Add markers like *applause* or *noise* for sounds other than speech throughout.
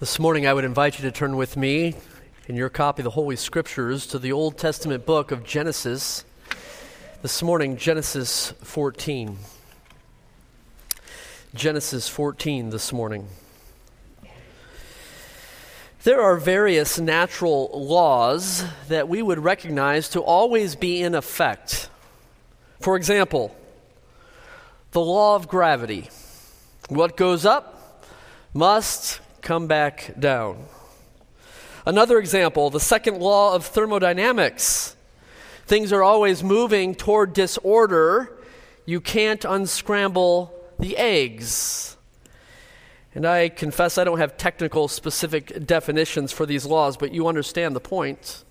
This morning, I would invite you to turn with me in your copy of the Holy Scriptures to the Old Testament book of Genesis. This morning, Genesis 14. Genesis 14 this morning. There are various natural laws that we would recognize to always be in effect. For example, the law of gravity. What goes up must come back down. Another example, the second law of thermodynamics. Things are always moving toward disorder. You can't unscramble the eggs. And I confess I don't have technical specific definitions for these laws, but you understand the point.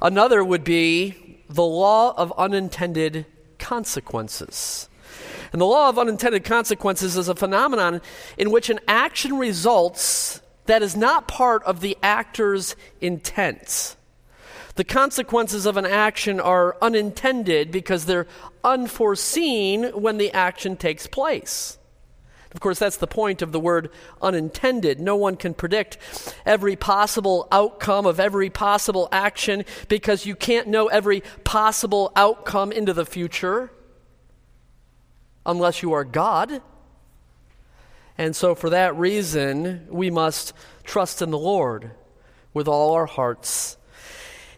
Another would be the law of unintended consequences. And the law of unintended consequences is a phenomenon in which an action results that is not part of the actor's intent. The consequences of an action are unintended because they're unforeseen when the action takes place. Of course, that's the point of the word unintended. No one can predict every possible outcome of every possible action because you can't know every possible outcome into the future unless you are God. And so, for that reason, we must trust in the Lord with all our hearts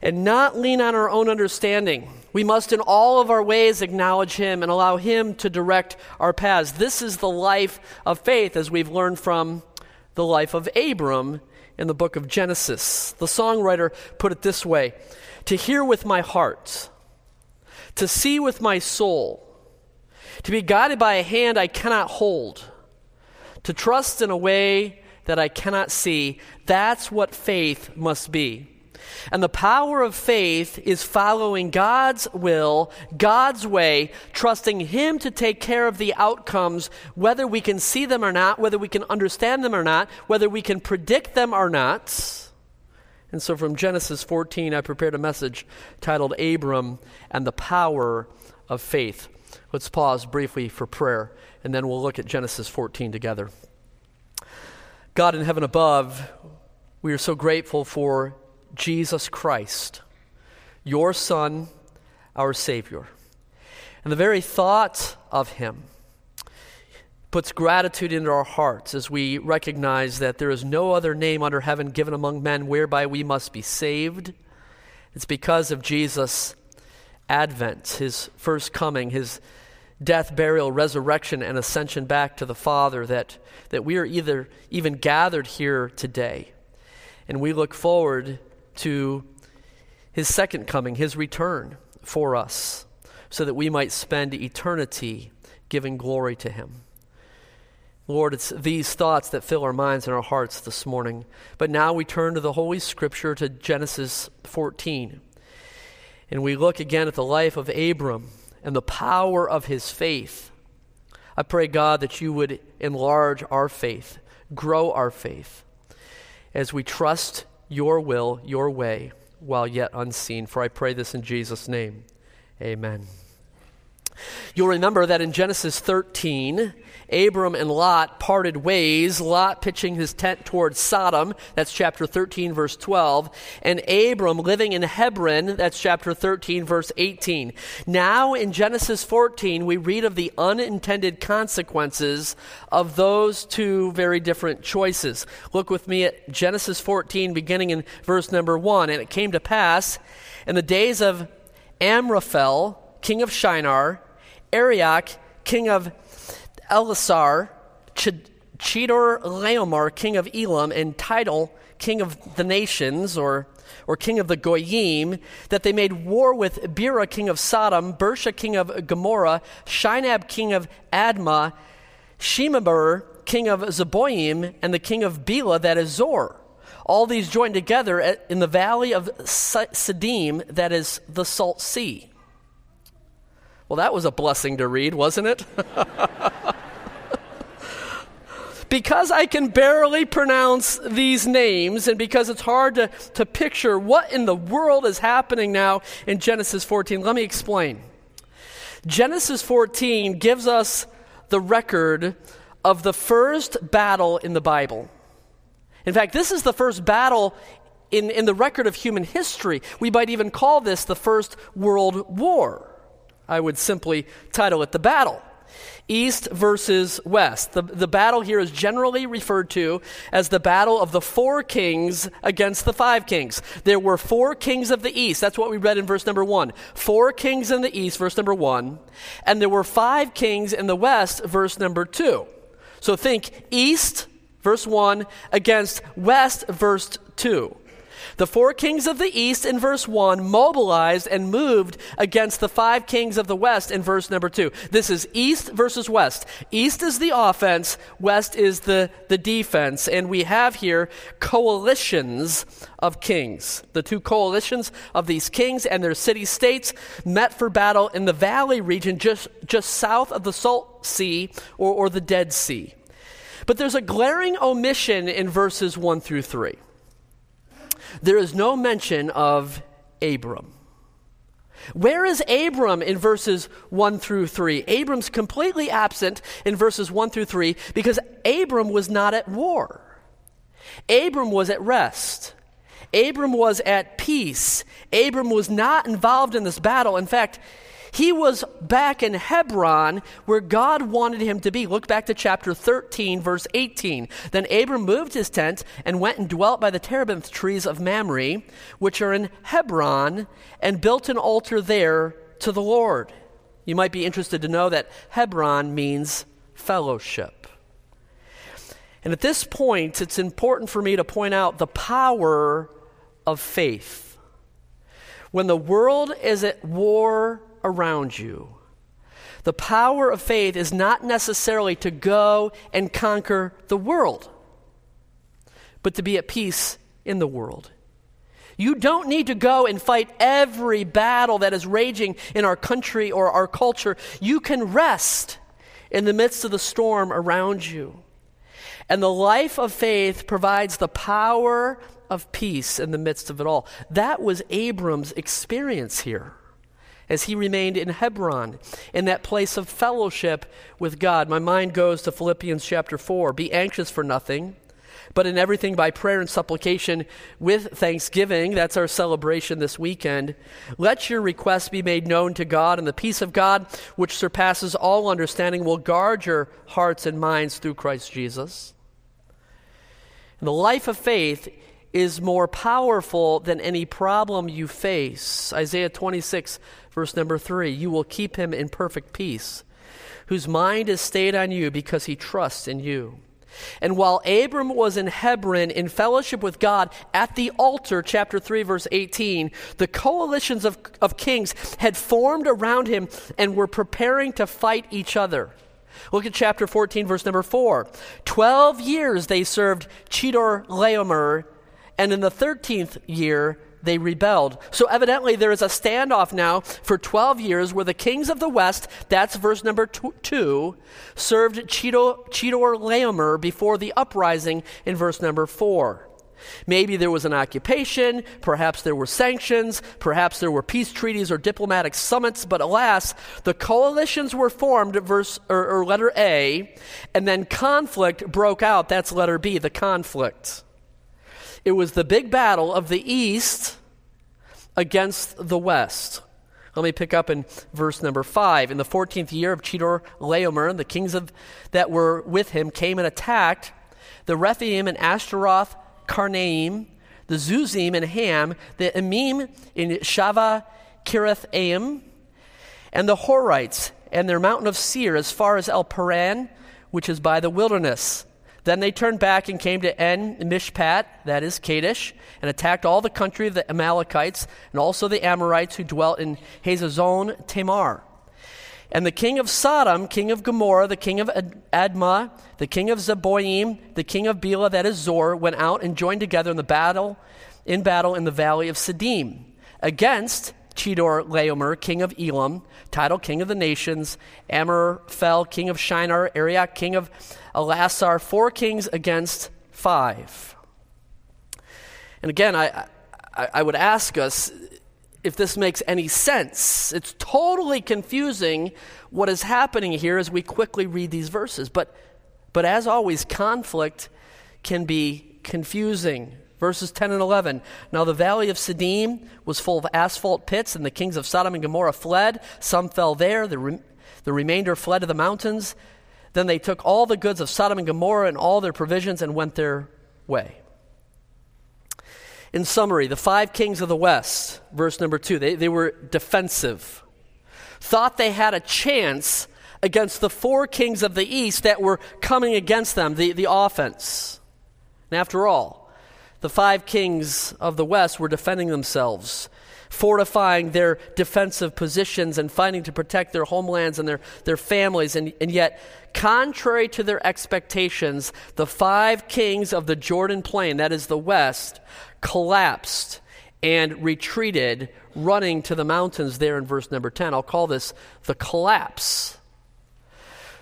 and not lean on our own understanding. We must, in all of our ways, acknowledge Him and allow Him to direct our paths. This is the life of faith, as we've learned from the life of Abram in the book of Genesis. The songwriter put it this way To hear with my heart, to see with my soul, to be guided by a hand I cannot hold, to trust in a way that I cannot see. That's what faith must be. And the power of faith is following God's will, God's way, trusting Him to take care of the outcomes, whether we can see them or not, whether we can understand them or not, whether we can predict them or not. And so from Genesis 14, I prepared a message titled Abram and the Power of Faith. Let's pause briefly for prayer, and then we'll look at Genesis 14 together. God in heaven above, we are so grateful for Jesus Christ, your Son, our Savior. And the very thought of Him puts gratitude into our hearts as we recognize that there is no other name under heaven given among men whereby we must be saved. It's because of Jesus' advent, His first coming, His death, burial, resurrection, and ascension back to the Father that, that we are either even gathered here today. And we look forward to his second coming, his return for us, so that we might spend eternity giving glory to him. Lord, it's these thoughts that fill our minds and our hearts this morning. But now we turn to the Holy Scripture to Genesis 14. And we look again at the life of Abram and the power of his faith. I pray, God, that you would enlarge our faith, grow our faith, as we trust your will, your way, while yet unseen. For I pray this in Jesus' name. Amen. You'll remember that in Genesis 13, Abram and Lot parted ways, Lot pitching his tent towards Sodom, that's chapter 13, verse 12, and Abram living in Hebron, that's chapter 13, verse 18. Now in Genesis 14, we read of the unintended consequences of those two very different choices. Look with me at Genesis 14, beginning in verse number 1. And it came to pass in the days of Amraphel, king of Shinar, Arioch, king of Ellasar, Ch- Chedorlaomer, king of Elam, and Tidal, king of the nations, or, or king of the Goyim, that they made war with Bera, king of Sodom, Birsha, king of Gomorrah, Shinab, king of Admah, Shemeber, king of Zeboim, and the king of Bela, that is Zoar. All these joined together at, in the valley of Siddim, that is the Salt Sea. Well, that was a blessing to read, wasn't it? *laughs* because I can barely pronounce these names and because it's hard to, to picture what in the world is happening now in Genesis 14, let me explain. Genesis 14 gives us the record of the first battle in the Bible. In fact, this is the first battle in, in the record of human history. We might even call this the First World War. I would simply title it the battle. East versus West. The, the battle here is generally referred to as the battle of the four kings against the five kings. There were four kings of the East. That's what we read in verse number one. Four kings in the East, verse number one. And there were five kings in the West, verse number two. So think East, verse one, against West, verse two. The four kings of the east in verse 1 mobilized and moved against the five kings of the west in verse number 2. This is east versus west. East is the offense, west is the, the defense. And we have here coalitions of kings. The two coalitions of these kings and their city states met for battle in the valley region just, just south of the Salt Sea or, or the Dead Sea. But there's a glaring omission in verses 1 through 3 there is no mention of Abram. Where is Abram in verses 1 through 3? Abram's completely absent in verses 1 through 3 because Abram was not at war. Abram was at rest. Abram was at peace. Abram was not involved in this battle. In fact, he was back in Hebron where God wanted him to be. Look back to chapter 13, verse 18. Then Abram moved his tent and went and dwelt by the terebinth trees of Mamre, which are in Hebron, and built an altar there to the Lord. You might be interested to know that Hebron means fellowship. And at this point, it's important for me to point out the power of faith. When the world is at war around you. The power of faith is not necessarily to go and conquer the world, but to be at peace in the world. You don't need to go and fight every battle that is raging in our country or our culture. You can rest in the midst of the storm around you. And the life of faith provides the power of peace in the midst of it all. That was Abram's experience here as he remained in Hebron, in that place of fellowship with God. My mind goes to Philippians chapter 4 Be anxious for nothing, but in everything by prayer and supplication with thanksgiving. That's our celebration this weekend. Let your requests be made known to God, and the peace of God, which surpasses all understanding, will guard your hearts and minds through Christ Jesus. The life of faith is more powerful than any problem you face. Isaiah 26, verse number 3 You will keep him in perfect peace, whose mind is stayed on you because he trusts in you. And while Abram was in Hebron in fellowship with God at the altar, chapter 3, verse 18, the coalitions of, of kings had formed around him and were preparing to fight each other. Look at chapter 14, verse number 4. Twelve years they served Chedorlaomer and in the 13th year, they rebelled. So evidently, there is a standoff now for 12 years where the kings of the west, that's verse number two, served Chedorlaomer before the uprising in verse number four. Maybe there was an occupation, perhaps there were sanctions, perhaps there were peace treaties or diplomatic summits, but alas, the coalitions were formed, verse or, or letter A, and then conflict broke out. That's letter B, the conflict. It was the big battle of the east against the west. Let me pick up in verse number five. In the 14th year of Chedorlaomer, the kings of, that were with him came and attacked the Rephaim and Ashteroth, Karnaim, the Zuzim and Ham, the Emim in Shaveh Kiriathaim, and the Horites and their mountain of Seir as far as El Paran, which is by the wilderness. Then they turned back and came to En Mishpat, that is Kadesh, and attacked all the country of the Amalekites and also the Amorites who dwelt in Hazazon Tamar. And the king of Sodom, king of Gomorrah, the king of Admah, the king of Zeboim, the king of Bela, that is Zoar, went out and joined together in the battle, in battle in the valley of Siddim, against Chedorlaomer, king of Elam, Tidal king of the nations, Amraphel, king of Shinar, Arioch, king of Ellasar, four kings against five. And again, I, I, I would ask us if this makes any sense. It's totally confusing what is happening here as we quickly read these verses. But, but as always, conflict can be confusing. Verses 10 and 11. Now the valley of Siddim was full of asphalt pits, and the kings of Sodom and Gomorrah fled. Some fell there, the, re- the remainder fled to the mountains. Then they took all the goods of Sodom and Gomorrah and all their provisions and went their way. In summary, the five kings of the west, verse number two, they, they were defensive, thought they had a chance against the four kings of the east that were coming against them, the, the offense. And after all, the five kings of the west were defending themselves, fortifying their defensive positions and fighting to protect their homelands and their, their families. And, and yet, contrary to their expectations, the five kings of the Jordan Plain, that is the west, collapsed and retreated, running to the mountains there in verse number 10. I'll call this the collapse.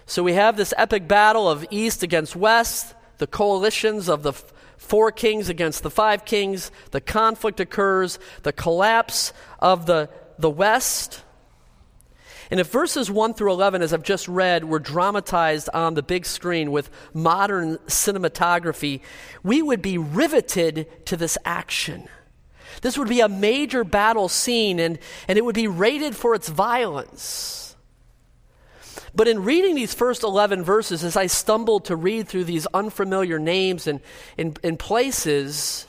So we have this epic battle of east against west, the coalitions of the four kings against the five kings. The conflict occurs, the collapse of the, the west. And if verses 1 through 11, as I've just read, were dramatized on the big screen with modern cinematography, we would be riveted to this action. This would be a major battle scene, and, and it would be rated for its violence. But in reading these first 11 verses, as I stumbled to read through these unfamiliar names and, and, and places,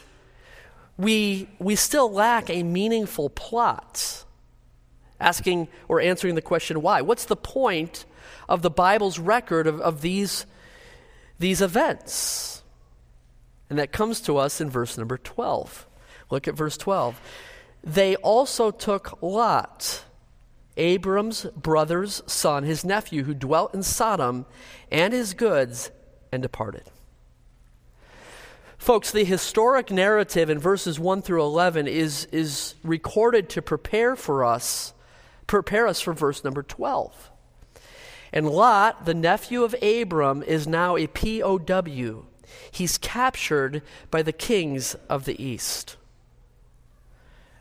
we, we still lack a meaningful plot asking or answering the question why. What's the point of the Bible's record of, of these, these events? And that comes to us in verse number 12. Look at verse 12. They also took Lot, Abram's brother's son, his nephew, who dwelt in Sodom, and his goods, and departed. Folks, the historic narrative in verses 1 through 11 is, is recorded to prepare for us prepare us for verse number 12. And Lot, the nephew of Abram, is now a POW. He's captured by the kings of the east.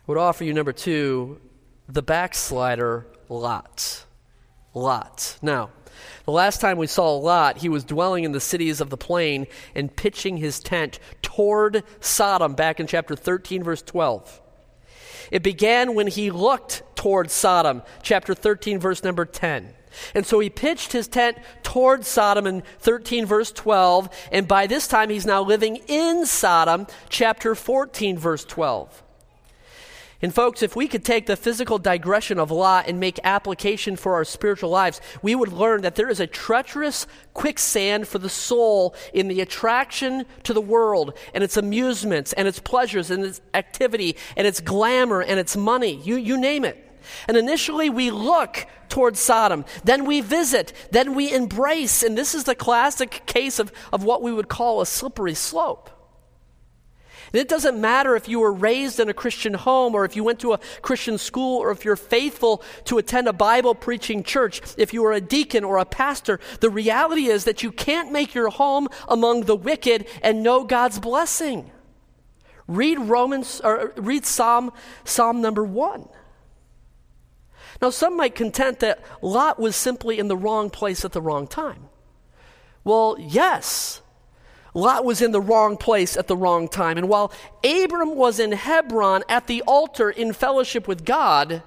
I would offer you number two, the backslider, Lot. Lot. Now, the last time we saw Lot, he was dwelling in the cities of the plain and pitching his tent toward Sodom back in chapter 13, verse 12. It began when he looked toward Sodom, chapter 13, verse number 10. And so he pitched his tent toward Sodom in 13, verse 12. And by this time, he's now living in Sodom, chapter 14, verse 12. And, folks, if we could take the physical digression of Lot and make application for our spiritual lives, we would learn that there is a treacherous quicksand for the soul in the attraction to the world and its amusements and its pleasures and its activity and its glamour and its money. You, you name it. And initially we look towards Sodom, then we visit, then we embrace. And this is the classic case of, of what we would call a slippery slope. And it doesn't matter if you were raised in a Christian home or if you went to a Christian school or if you're faithful to attend a Bible preaching church, if you are a deacon or a pastor. The reality is that you can't make your home among the wicked and know God's blessing. Read Romans or read Psalm Psalm number 1. Now some might contend that Lot was simply in the wrong place at the wrong time. Well, yes. Lot was in the wrong place at the wrong time. And while Abram was in Hebron at the altar in fellowship with God,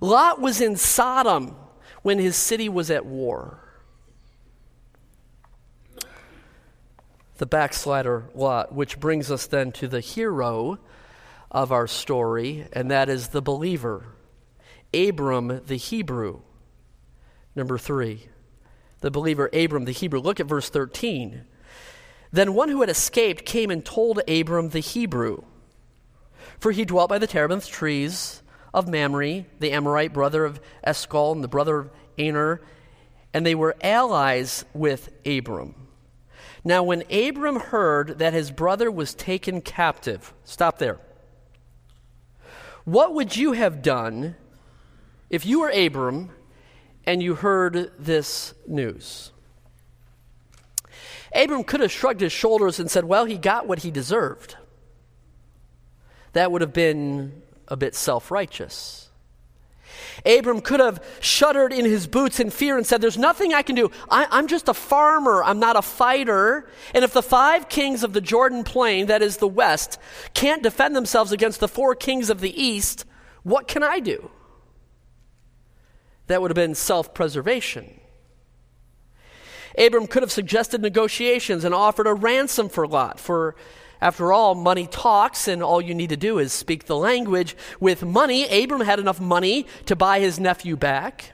Lot was in Sodom when his city was at war. The backslider Lot, which brings us then to the hero of our story, and that is the believer, Abram the Hebrew. Number three, the believer Abram the Hebrew. Look at verse 13. Then one who had escaped came and told Abram the Hebrew. For he dwelt by the terebinth trees of Mamre, the Amorite brother of Eshcol and the brother of Aner, and they were allies with Abram. Now, when Abram heard that his brother was taken captive, stop there. What would you have done if you were Abram and you heard this news? Abram could have shrugged his shoulders and said, Well, he got what he deserved. That would have been a bit self righteous. Abram could have shuddered in his boots in fear and said, There's nothing I can do. I, am just a farmer. I'm not a fighter. And if the five kings of the Jordan plain, that is the west, can't defend themselves against the four kings of the east, what can I do? That would have been self preservation. Abram could have suggested negotiations and offered a ransom for Lot, for after all, money talks, and all you need to do is speak the language. With money, Abram had enough money to buy his nephew back.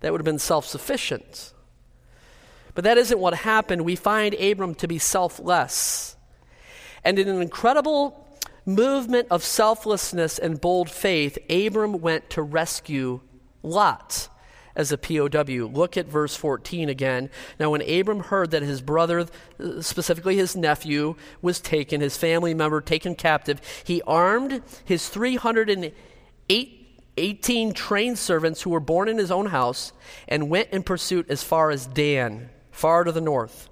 That would have been self sufficient. But that isn't what happened. We find Abram to be selfless. And in an incredible movement of selflessness and bold faith, Abram went to rescue Lot as a POW. Look at verse 14 again. Now, when Abram heard that his brother, uh, specifically his nephew, was taken, his family member taken captive, he armed his 318 trained servants who were born in his own house and went in pursuit as far as Dan, far to the north.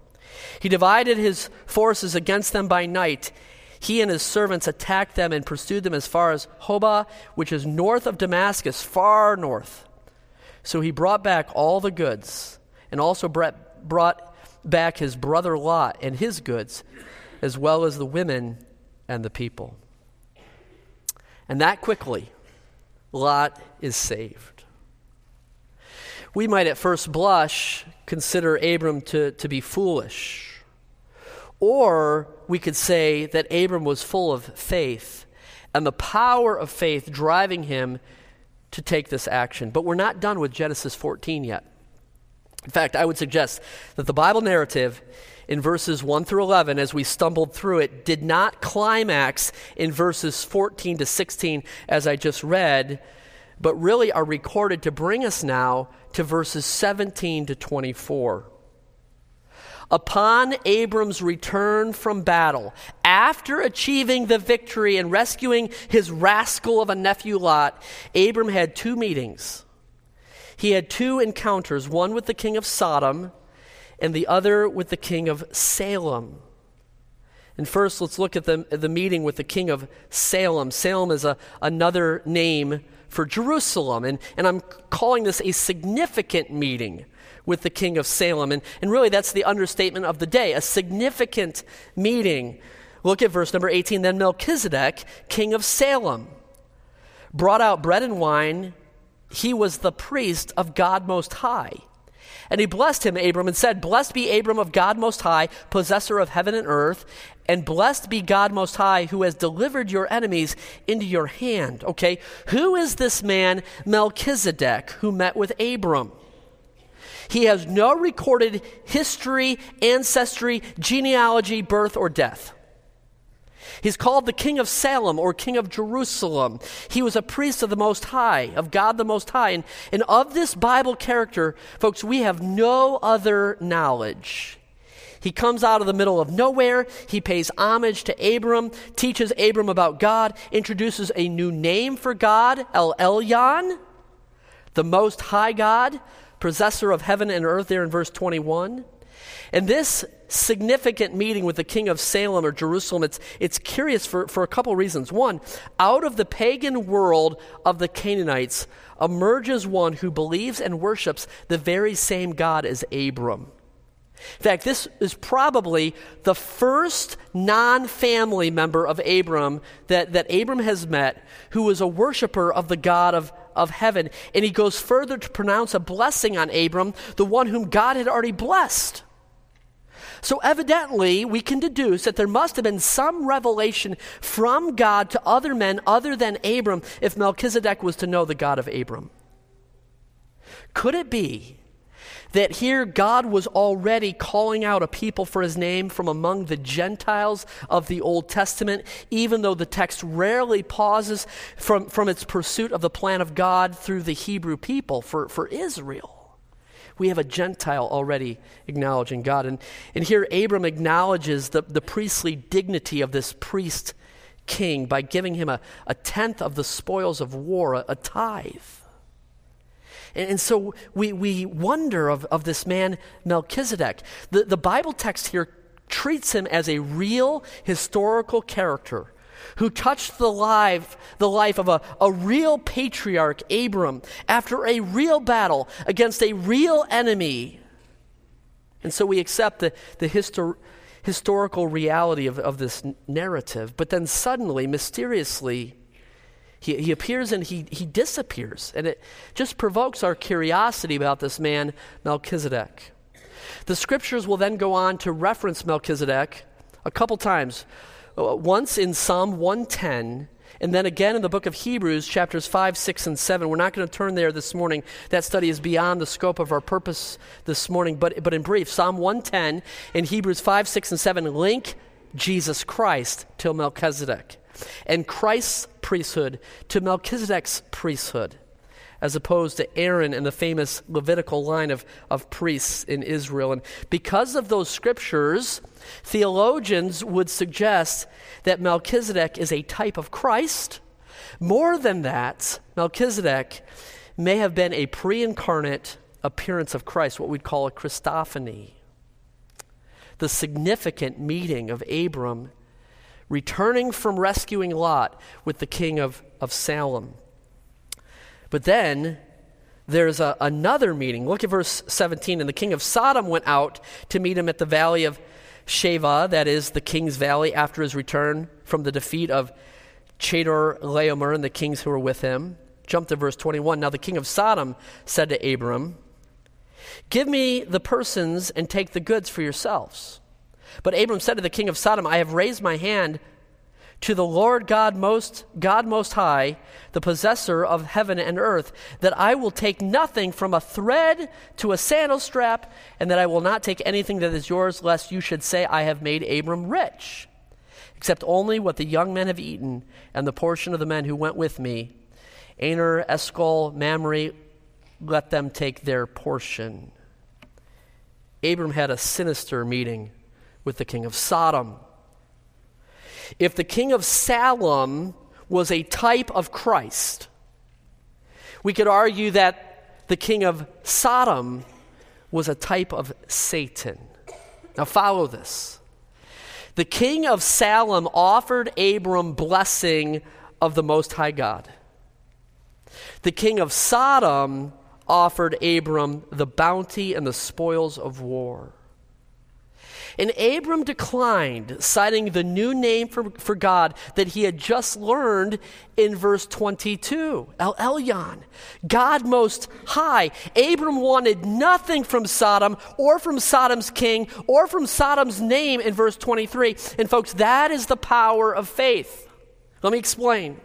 He divided his forces against them by night. He and his servants attacked them and pursued them as far as Hobah, which is north of Damascus, far north. So he brought back all the goods and also brought, back his brother Lot and his goods, as well as the women and the people. And that quickly, Lot is saved. We might at first blush consider Abram to, to be foolish. Or we could say that Abram was full of faith and the power of faith driving him to take this action. But we're not done with Genesis 14 yet. In fact, I would suggest that the Bible narrative in verses 1 through 11, as we stumbled through it, did not climax in verses 14 to 16, as I just read, but really are recorded to bring us now to verses 17 to 24. Upon Abram's return from battle, after achieving the victory and rescuing his rascal of a nephew Lot, Abram had two meetings. He had two encounters, one with the king of Sodom and the other with the king of Salem. And first, let's look at the, the meeting with the king of Salem. Salem is a, another name for Jerusalem. And, and I'm calling this a significant meeting with the king of Salem. And, and really, that's the understatement of the day a significant meeting. Look at verse number 18. Then Melchizedek, king of Salem, brought out bread and wine. He was the priest of God Most High. And he blessed him, Abram, and said, Blessed be Abram of God Most High, possessor of heaven and earth, and blessed be God Most High, who has delivered your enemies into your hand. Okay, who is this man, Melchizedek, who met with Abram? He has no recorded history, ancestry, genealogy, birth, or death. He's called the King of Salem or King of Jerusalem. He was a priest of the Most High, of God the Most High. And, and of this Bible character, folks, we have no other knowledge. He comes out of the middle of nowhere. He pays homage to Abram, teaches Abram about God, introduces a new name for God, El Elyon, the Most High God, possessor of heaven and earth, there in verse 21. And this significant meeting with the king of Salem or Jerusalem, it's, it's curious for, for a couple reasons. One, out of the pagan world of the Canaanites emerges one who believes and worships the very same God as Abram. In fact, this is probably the first non family member of Abram that, that Abram has met who was a worshiper of the God of, of heaven. And he goes further to pronounce a blessing on Abram, the one whom God had already blessed. So, evidently, we can deduce that there must have been some revelation from God to other men other than Abram if Melchizedek was to know the God of Abram. Could it be that here God was already calling out a people for his name from among the Gentiles of the Old Testament, even though the text rarely pauses from, from its pursuit of the plan of God through the Hebrew people for, for Israel. We have a Gentile already acknowledging God. And, and here Abram acknowledges the, the priestly dignity of this priest king by giving him a, a tenth of the spoils of war, a, a tithe. And, and so we, we wonder of, of this man, Melchizedek. The, the Bible text here treats him as a real historical character who touched the life, the life of a, a real patriarch, Abram, after a real battle against a real enemy. And so we accept the, the histor- historical reality of, of this narrative. But then suddenly, mysteriously, he, he appears and he, he disappears. And it just provokes our curiosity about this man, Melchizedek. The scriptures will then go on to reference Melchizedek a couple times. Uh, once in Psalm 110, and then again in the book of Hebrews, chapters 5, 6, and 7. We're not going to turn there this morning. That study is beyond the scope of our purpose this morning. But, but in brief, Psalm 110 and Hebrews 5, 6, and 7 link Jesus Christ to Melchizedek and Christ's priesthood to Melchizedek's priesthood as opposed to Aaron and the famous Levitical line of, of priests in Israel. And because of those scriptures, theologians would suggest that Melchizedek is a type of Christ. More than that, Melchizedek may have been a pre incarnate appearance of Christ, what we'd call a Christophany. The significant meeting of Abram returning from rescuing Lot with the king of, of Salem. But then there's a, another meeting. Look at verse 17. And the king of Sodom went out to meet him at the valley of Shaveh, that is the king's valley, after his return from the defeat of Chedorlaomer and the kings who were with him. Jump to verse 21. Now the king of Sodom said to Abram, Give me the persons and take the goods for yourselves. But Abram said to the king of Sodom, I have raised my hand to the Lord God most God most high, the possessor of heaven and earth, that I will take nothing from a thread to a sandal strap, and that I will not take anything that is yours, lest you should say, I have made Abram rich, except only what the young men have eaten, and the portion of the men who went with me. Aner, Eshcol, Mamre, let them take their portion. Abram had a sinister meeting with the king of Sodom. If the king of Salem was a type of Christ, we could argue that the king of Sodom was a type of Satan. Now, follow this. The king of Salem offered Abram blessing of the Most High God. The king of Sodom offered Abram the bounty and the spoils of war. And Abram declined, citing the new name for, for God that he had just learned in verse 22 El Elyon, God Most High. Abram wanted nothing from Sodom or from Sodom's king or from Sodom's name in verse 23. And folks, that is the power of faith. Let me explain.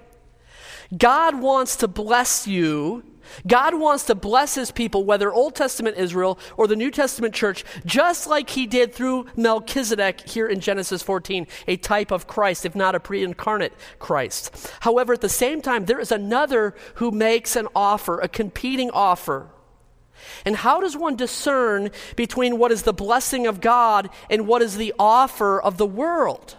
God wants to bless you God wants to bless his people, whether Old Testament Israel or the New Testament church, just like he did through Melchizedek here in Genesis 14, a type of Christ, if not a pre incarnate Christ. However, at the same time, there is another who makes an offer, a competing offer. And how does one discern between what is the blessing of God and what is the offer of the world?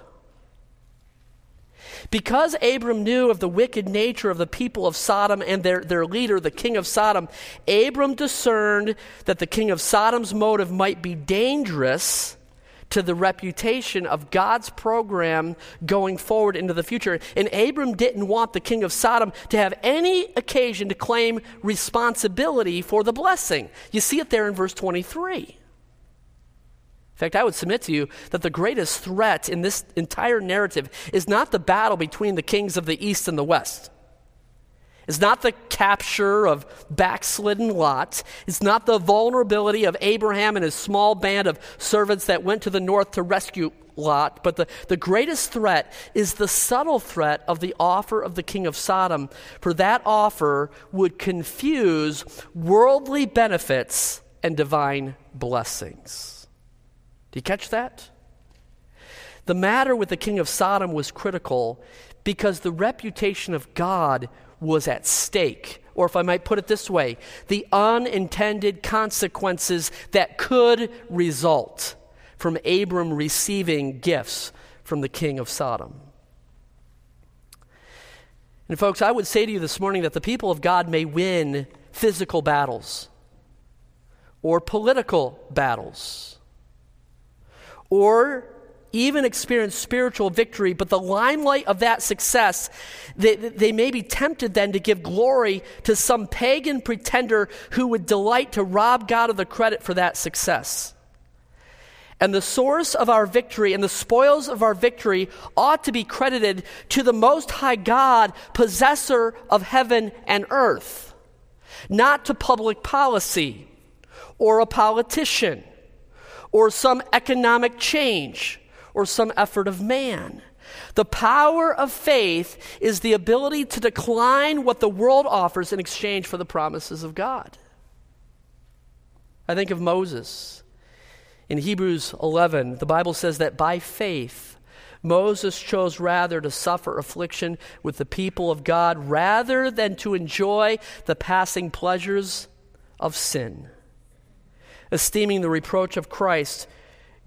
Because Abram knew of the wicked nature of the people of Sodom and their, their leader, the king of Sodom, Abram discerned that the king of Sodom's motive might be dangerous to the reputation of God's program going forward into the future. And Abram didn't want the king of Sodom to have any occasion to claim responsibility for the blessing. You see it there in verse 23. In fact, I would submit to you that the greatest threat in this entire narrative is not the battle between the kings of the east and the west. It's not the capture of backslidden Lot. It's not the vulnerability of Abraham and his small band of servants that went to the north to rescue Lot. But the, the greatest threat is the subtle threat of the offer of the king of Sodom. For that offer would confuse worldly benefits and divine blessings. Do you catch that? The matter with the king of Sodom was critical because the reputation of God was at stake. Or, if I might put it this way, the unintended consequences that could result from Abram receiving gifts from the king of Sodom. And, folks, I would say to you this morning that the people of God may win physical battles or political battles or even experience spiritual victory, but the limelight of that success, they, they may be tempted then to give glory to some pagan pretender who would delight to rob God of the credit for that success. And the source of our victory and the spoils of our victory ought to be credited to the Most High God, possessor of heaven and earth, not to public policy or a politician or some economic change or some effort of man. The power of faith is the ability to decline what the world offers in exchange for the promises of God. I think of Moses. In Hebrews 11, the Bible says that by faith, Moses chose rather to suffer affliction with the people of God rather than to enjoy the passing pleasures of sin, esteeming the reproach of Christ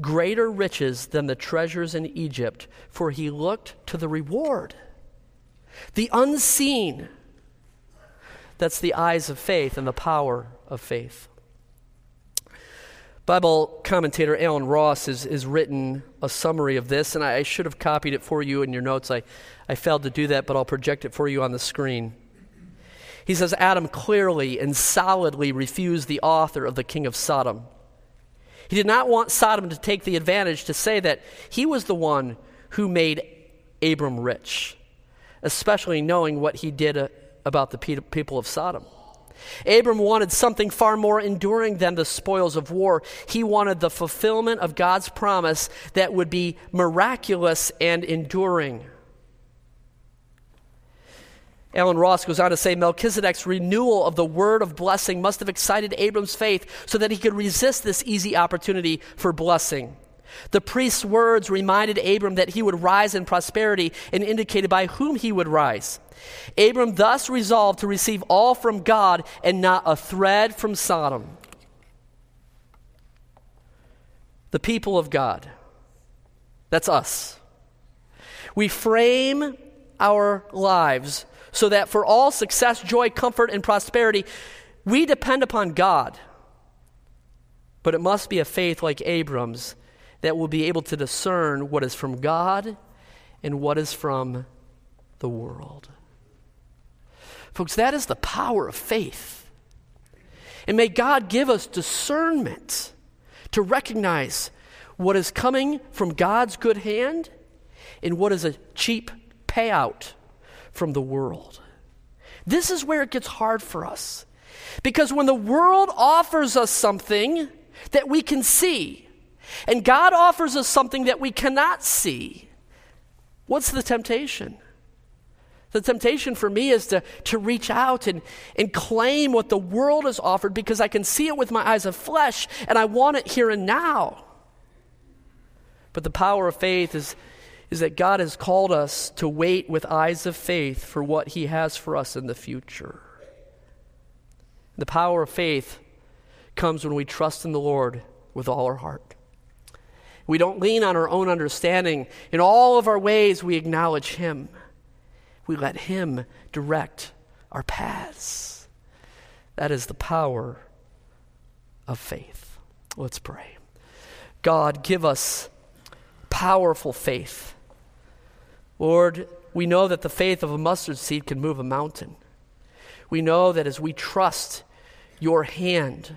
greater riches than the treasures in Egypt, for he looked to the reward, the unseen. That's the eyes of faith and the power of faith. Bible commentator Allen Ross has, written a summary of this, and I, I should have copied it for you in your notes. I, I failed to do that, but I'll project it for you on the screen. He says Abram clearly and solidly refused the author of the king of Sodom. He did not want Sodom to take the advantage to say that he was the one who made Abram rich, especially knowing what he did uh, about the people of Sodom. Abram wanted something far more enduring than the spoils of war. He wanted the fulfillment of God's promise that would be miraculous and enduring. Allen Ross goes on to say Melchizedek's renewal of the word of blessing must have excited Abram's faith so that he could resist this easy opportunity for blessing. The priest's words reminded Abram that he would rise in prosperity and indicated by whom he would rise. Abram thus resolved to receive all from God and not a thread from Sodom. The people of God. That's us. We frame our lives so that for all success, joy, comfort, and prosperity, we depend upon God. But it must be a faith like Abram's that will be able to discern what is from God and what is from the world. Folks, that is the power of faith. And may God give us discernment to recognize what is coming from God's good hand and what is a cheap payout from the world. This is where it gets hard for us. Because when the world offers us something that we can see, and God offers us something that we cannot see, what's the temptation? The temptation for me is to, to reach out and, and claim what the world has offered because I can see it with my eyes of flesh and I want it here and now. But the power of faith is, is that God has called us to wait with eyes of faith for what He has for us in the future. The power of faith comes when we trust in the Lord with all our heart. We don't lean on our own understanding. In all of our ways, we acknowledge Him. We let Him direct our paths. That is the power of faith. Let's pray. God, give us powerful faith. Lord, we know that the faith of a mustard seed can move a mountain. We know that as we trust your hand,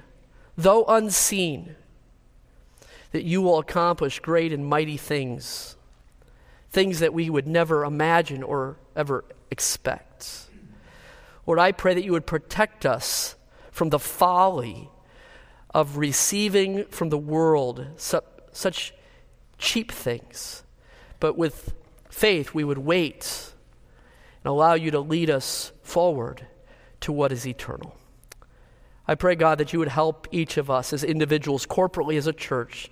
though unseen, that you will accomplish great and mighty things, things that we would never imagine or ever expect. Lord, I pray that you would protect us from the folly of receiving from the world su- such cheap things, but with faith we would wait and allow you to lead us forward to what is eternal. I pray, God, that you would help each of us as individuals, corporately as a church,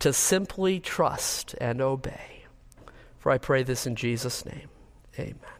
to simply trust and obey. For I pray this in Jesus' name. Amen.